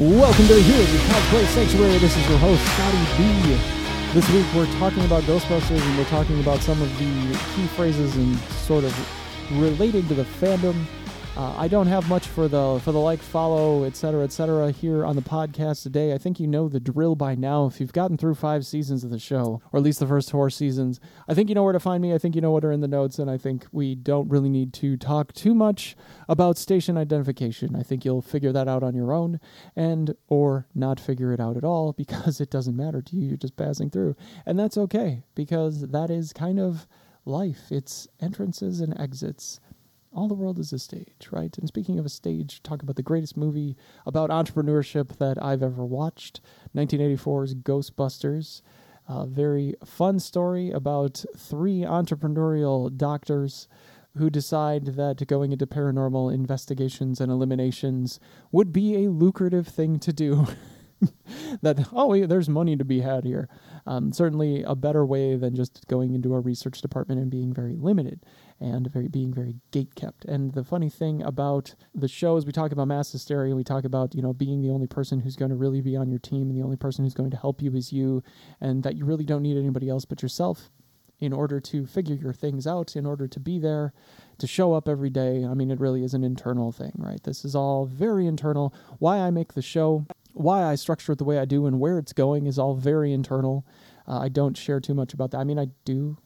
Welcome to the Heroes of Cosplay Sanctuary. This is your host, Scotty B. This week we're talking about Ghostbusters and we're talking about some of the key phrases and sort of relating to the fandom. Uh, I don't have much for the for the like, follow, etc., etc. here on the podcast today. I think you know the drill by now. If you've gotten through five seasons of the show, or at least the first four seasons, I think you know where to find me. I think you know what are in the notes, and I think we don't really need to talk too much about station identification. I think you'll figure that out on your own, and or not figure it out at all because it doesn't matter to you. You're just passing through, and that's okay because that is kind of life. It's entrances and exits all the world is a stage, right? And speaking of a stage, talk about the greatest movie about entrepreneurship that I've ever watched 1984's Ghostbusters. A very fun story about three entrepreneurial doctors who decide that going into paranormal investigations and eliminations would be a lucrative thing to do. that, oh, there's money to be had here. Um, certainly a better way than just going into a research department and being very limited and very being very gate kept. And the funny thing about the show is we talk about mass hysteria, we talk about, you know, being the only person who's going to really be on your team and the only person who's going to help you is you and that you really don't need anybody else but yourself in order to figure your things out, in order to be there, to show up every day. I mean, it really is an internal thing, right? This is all very internal. Why I make the show, why I structure it the way I do, and where it's going is all very internal. Uh, I don't share too much about that. I mean, I do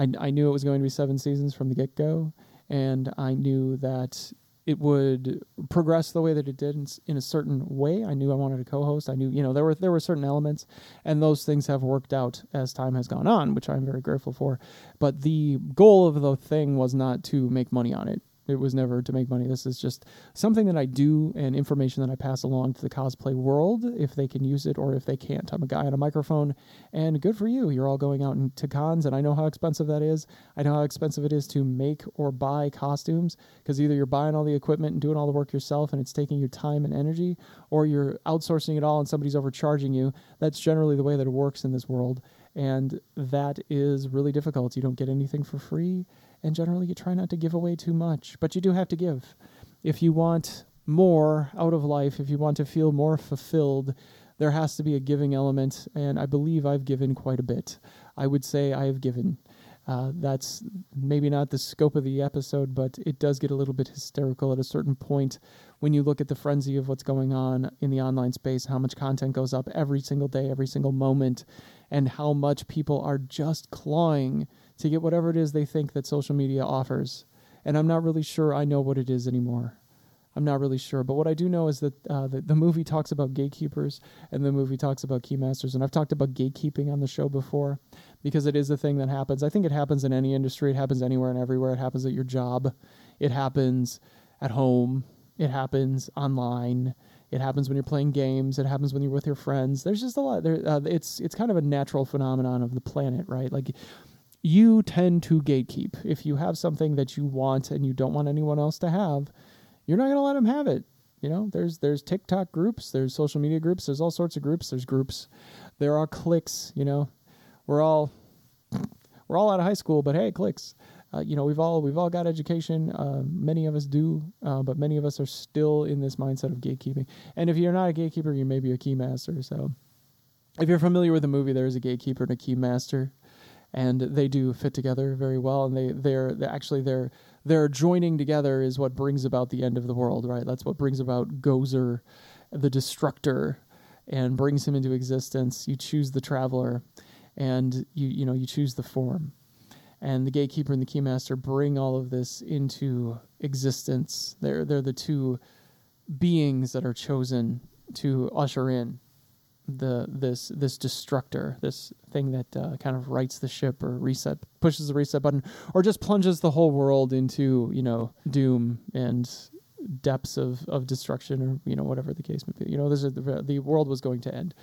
I, I knew it was going to be seven seasons from the get go, and I knew that it would progress the way that it did in, in, a certain way. I knew I wanted a co-host. I knew, you know, there were there were certain elements, and those things have worked out as time has gone on, which I'm very grateful for. But the goal of the thing was not to make money on it. It was never to make money. This is just something that I do and information that I pass along to the cosplay world if they can use it or if they can't. I'm a guy on a microphone, and good for you. You're all going out to cons, and I know how expensive that is. I know how expensive it is to make or buy costumes because either you're buying all the equipment and doing all the work yourself, and it's taking your time and energy, or you're outsourcing it all and somebody's overcharging you. That's generally the way that it works in this world. And that is really difficult. You don't get anything for free and generally you try not to give away too much, but you do have to give. If you want more out of life, if you want to feel more fulfilled, there has to be a giving element, and I believe I've given quite a bit. I would say I have given. Uh, that's maybe not the scope of the episode, but it does get a little bit hysterical at a certain point when you look at the frenzy of what's going on in the online space, how much content goes up every single day, every single moment, and how much people are just clawing to get whatever it is they think that social media offers. And I'm not really sure I know what it is anymore. I'm not really sure. But what I do know is that uh, the, the movie talks about gatekeepers and the movie talks about keymasters. And I've talked about gatekeeping on the show before because it is a thing that happens. I think it happens in any industry, it happens anywhere and everywhere. It happens at your job, it happens at home, it happens online. It happens when you're playing games. It happens when you're with your friends. There's just a lot. There, uh, it's it's kind of a natural phenomenon of the planet, right? Like you tend to gatekeep. If you have something that you want and you don't want anyone else to have, you're not going to let them have it. You know, there's there's TikTok groups, there's social media groups, there's all sorts of groups. There's groups, there are cliques. You know, we're all we're all out of high school, but hey, cliques. Uh, you know, we've all we've all got education. Uh, many of us do, uh, but many of us are still in this mindset of gatekeeping. And if you're not a gatekeeper, you may be a keymaster. So, if you're familiar with the movie, there is a gatekeeper and a keymaster and they do fit together very well. And they they're, they're actually they're their joining together is what brings about the end of the world, right? That's what brings about Gozer, the destructor, and brings him into existence. You choose the traveler, and you you know you choose the form, and the gatekeeper and the keymaster bring all of this into existence. They're they're the two beings that are chosen to usher in the this this destructor, this thing that uh, kind of rights the ship or reset pushes the reset button, or just plunges the whole world into you know doom and depths of, of destruction or you know whatever the case may be. You know, this is the, the world was going to end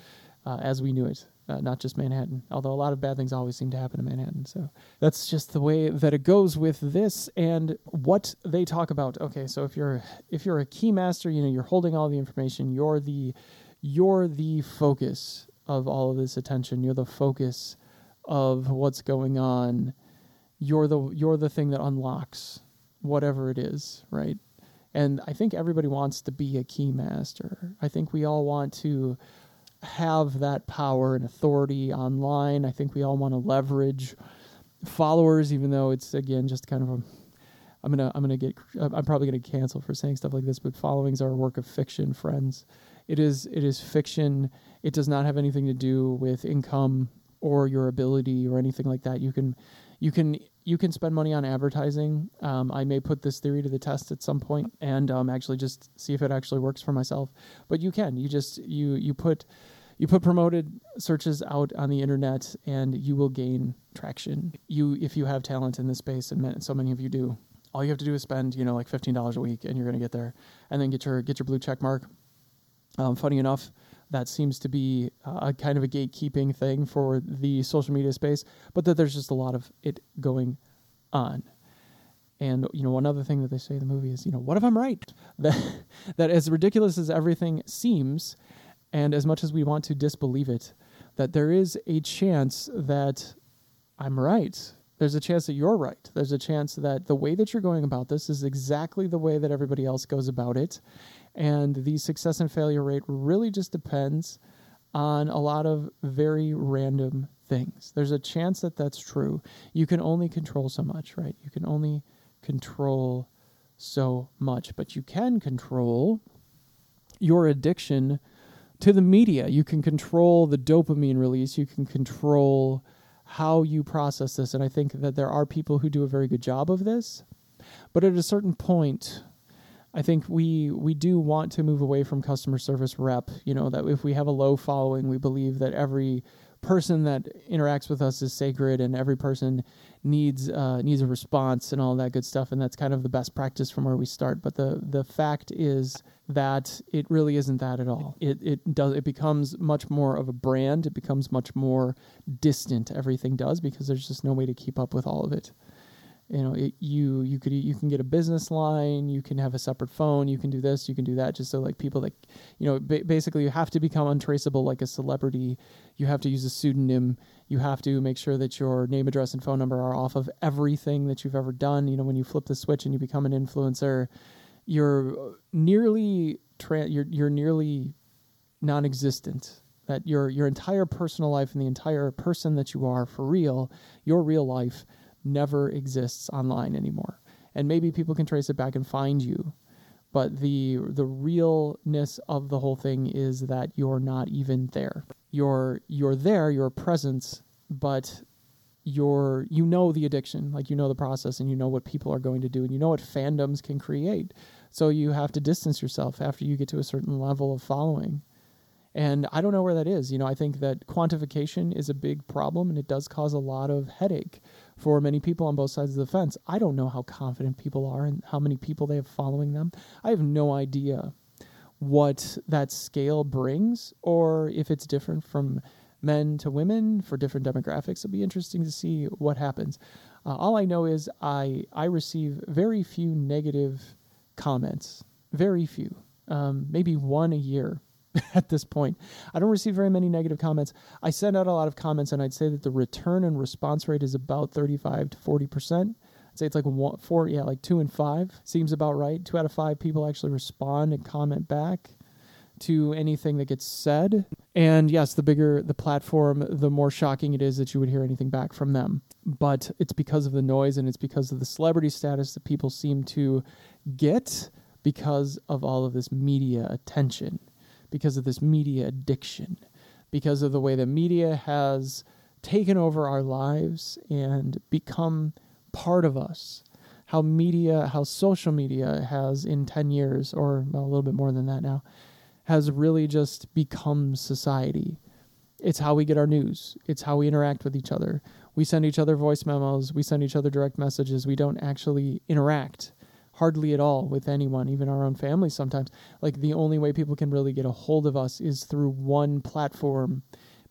uh, as we knew it, uh, not just Manhattan. Although a lot of bad things always seem to happen in Manhattan, so that's just the way that it goes with this and what they talk about. Okay, so if you're if you're a keymaster, you know you're holding all the information. You're the you're the focus of all of this attention. You're the focus of what's going on. You're the you're the thing that unlocks whatever it is, right? And I think everybody wants to be a keymaster. I think we all want to have that power and authority online. I think we all want to leverage followers, even though it's again just kind of a. I'm gonna I'm gonna get I'm probably gonna cancel for saying stuff like this, but followings are a work of fiction, friends. It is it is fiction. It does not have anything to do with income or your ability or anything like that. You can you can you can spend money on advertising. Um, I may put this theory to the test at some point and um, actually just see if it actually works for myself. But you can. You just you you put you put promoted searches out on the internet and you will gain traction. You if you have talent in this space and so many of you do. All you have to do is spend you know like fifteen dollars a week and you're gonna get there, and then get your get your blue check mark. Um, funny enough, that seems to be uh, a kind of a gatekeeping thing for the social media space, but that there's just a lot of it going on. And you know, one other thing that they say in the movie is, you know, what if I'm right? That that as ridiculous as everything seems, and as much as we want to disbelieve it, that there is a chance that I'm right. There's a chance that you're right. There's a chance that the way that you're going about this is exactly the way that everybody else goes about it. And the success and failure rate really just depends on a lot of very random things. There's a chance that that's true. You can only control so much, right? You can only control so much, but you can control your addiction to the media. You can control the dopamine release. You can control how you process this. And I think that there are people who do a very good job of this. But at a certain point, I think we we do want to move away from customer service rep. You know that if we have a low following, we believe that every person that interacts with us is sacred, and every person needs uh, needs a response and all that good stuff. And that's kind of the best practice from where we start. But the the fact is that it really isn't that at all. It it does it becomes much more of a brand. It becomes much more distant. Everything does because there's just no way to keep up with all of it you know it, you you could you can get a business line you can have a separate phone you can do this you can do that just so like people that you know ba- basically you have to become untraceable like a celebrity. You have to use a pseudonym. You have to make sure that your name address and phone number are off of everything that you've ever done. You know when you flip the switch and you become an influencer you're nearly tra- you're you're nearly non-existent. That your your entire personal life and the entire person that you are for real your real life never exists online anymore. And maybe people can trace it back and find you. But the the realness of the whole thing is that you're not even there. You're you're there, your presence, but you're you know the addiction, like you know the process and you know what people are going to do and you know what fandoms can create. So you have to distance yourself after you get to a certain level of following. And I don't know where that is. You know, I think that quantification is a big problem and it does cause a lot of headache for many people on both sides of the fence. I don't know how confident people are and how many people they have following them. I have no idea what that scale brings or if it's different from men to women for different demographics. It'll be interesting to see what happens. Uh, all I know is I I receive very few negative comments, very few, um, maybe one a year at this point. I don't receive very many negative comments. I send out a lot of comments, and I'd say that the return and response rate is about 35 to 40 percent. I'd say it's like one, four, yeah, like two and five seems about right. Two out of five people actually respond and comment back to anything that gets said. And yes, the bigger the platform, the more shocking it is that you would hear anything back from them. But it's because of the noise and it's because of the celebrity status that people seem to get because of all of this media attention because of this media addiction, because of the way the media has taken over our lives and become part of us. How media, how social media has in 10 years, or a little bit more than that now, has really just become society. It's how we get our news, it's how we interact with each other. We send each other voice memos, we send each other direct messages, we don't actually interact hardly at all with anyone, even our own family sometimes. Like the only way people can really get a hold of us is through one platform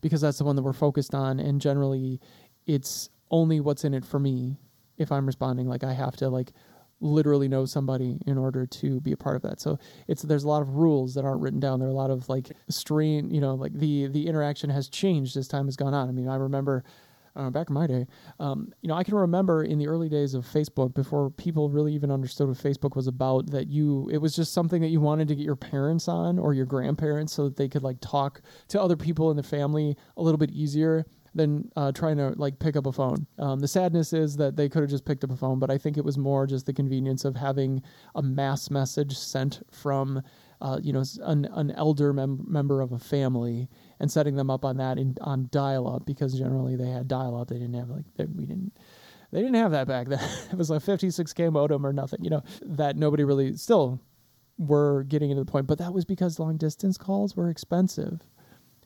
because that's the one that we're focused on and generally it's only what's in it for me if I'm responding like I have to like literally know somebody in order to be a part of that. So it's there's a lot of rules that aren't written down. There are a lot of like strain, you know, like the the interaction has changed as time has gone on. I mean, I remember uh, back in my day, um, you know, I can remember in the early days of Facebook, before people really even understood what Facebook was about, that you it was just something that you wanted to get your parents on or your grandparents so that they could like talk to other people in the family a little bit easier than uh, trying to like pick up a phone. Um, the sadness is that they could have just picked up a phone, but I think it was more just the convenience of having a mass message sent from, uh, you know, an, an elder mem- member of a family and setting them up on that in on dial up because generally they had dial up. They didn't have like they, we didn't. They didn't have that back then. it was a 56k modem or nothing, you know, that nobody really still were getting into the point. But that was because long distance calls were expensive.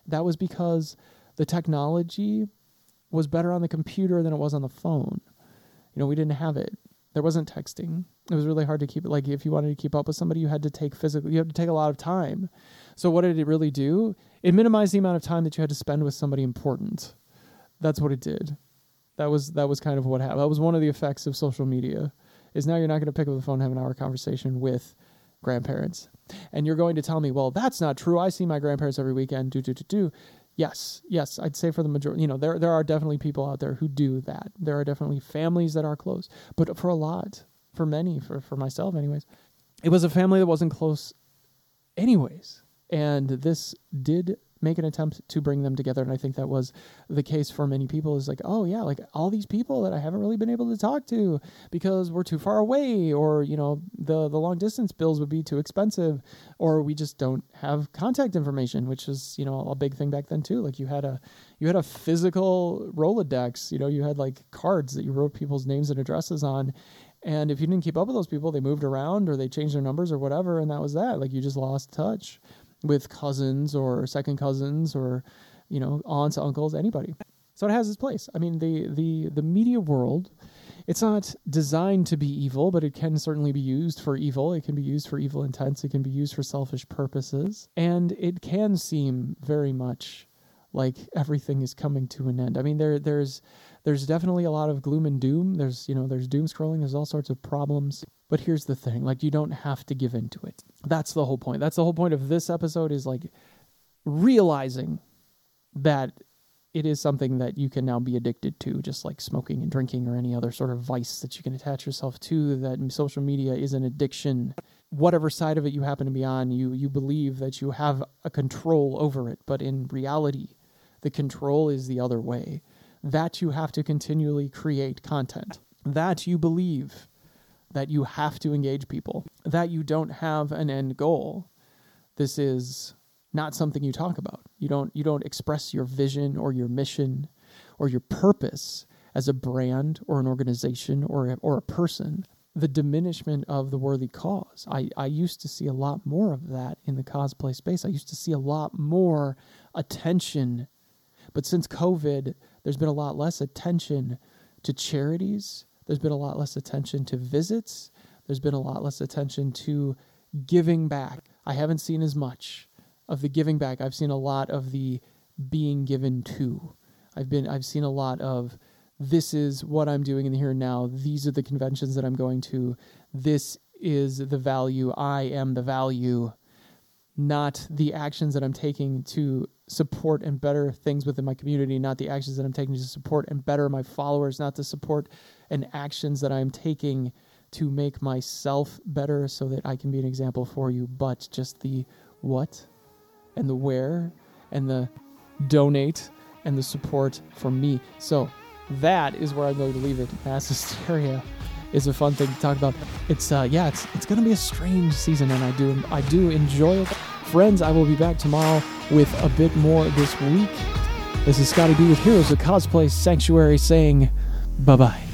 That was because the technology was better on the computer than it was on the phone. You know, we didn't have it. There wasn't texting. It was really hard to keep it. Like if you wanted to keep up with somebody, you had to take physical. You had to take a lot of time. So what did it really do? It minimized the amount of time that you had to spend with somebody important. That's what it did. That was that was kind of what happened. That was one of the effects of social media. Is now you're not going to pick up the phone and have an hour conversation with grandparents, and you're going to tell me, well, that's not true. I see my grandparents every weekend. Do do do do. Yes, yes, I'd say for the majority, you know, there there are definitely people out there who do that. There are definitely families that are close, but for a lot, for many, for for myself, anyways, it was a family that wasn't close, anyways. And this did make an attempt to bring them together. And I think that was the case for many people is like, oh, yeah, like all these people that I haven't really been able to talk to because we're too far away, or, you know, the, the long distance bills would be too expensive, or we just don't have contact information, which is, you know, a big thing back then too. Like you had a, you had a physical Rolodex, you know, you had like cards that you wrote people's names and addresses on. And if you didn't keep up with those people, they moved around or they changed their numbers or whatever, and that was that. Like you just lost touch with cousins or second cousins or you know aunts, uncles, anybody. So it has its place. I mean, the the the media world, it's not designed to be evil, but it can certainly be used for evil. It can be used for evil intents. It can be used for selfish purposes, and it can seem very much like everything is coming to an end. I mean, there there's there's definitely a lot of gloom and doom. There's you know there's doom scrolling. There's all sorts of problems. But here's the thing: like you don't have to give into it. That's the whole point. That's the whole point of this episode is like realizing that it is something that you can now be addicted to, just like smoking and drinking or any other sort of vice that you can attach yourself to. That social media is an addiction. Whatever side of it you happen to be on, you you believe that you have a control over it, but in reality, the control is the other way that you have to continually create content, that you believe that you have to engage people, that you don't have an end goal. This is not something you talk about. You don't you don't express your vision or your mission or your purpose as a brand or an organization or a, or a person. The diminishment of the worthy cause. I, I used to see a lot more of that in the cosplay space. I used to see a lot more attention. But since COVID, there's been a lot less attention to charities. There's been a lot less attention to visits. There's been a lot less attention to giving back. I haven't seen as much of the giving back. I've seen a lot of the being given to. I've been I've seen a lot of this is what I'm doing in here and now. These are the conventions that I'm going to. This is the value. I am the value, not the actions that I'm taking to support and better things within my community, not the actions that I'm taking to support and better my followers, not the support and actions that I'm taking to make myself better so that I can be an example for you, but just the what and the where and the donate and the support for me. So that is where I'm going to leave it. Mass hysteria is a fun thing to talk about. It's uh yeah, it's it's gonna be a strange season and I do I do enjoy it. Friends, I will be back tomorrow with a bit more this week. This is Scotty B with Heroes of Cosplay Sanctuary saying bye bye.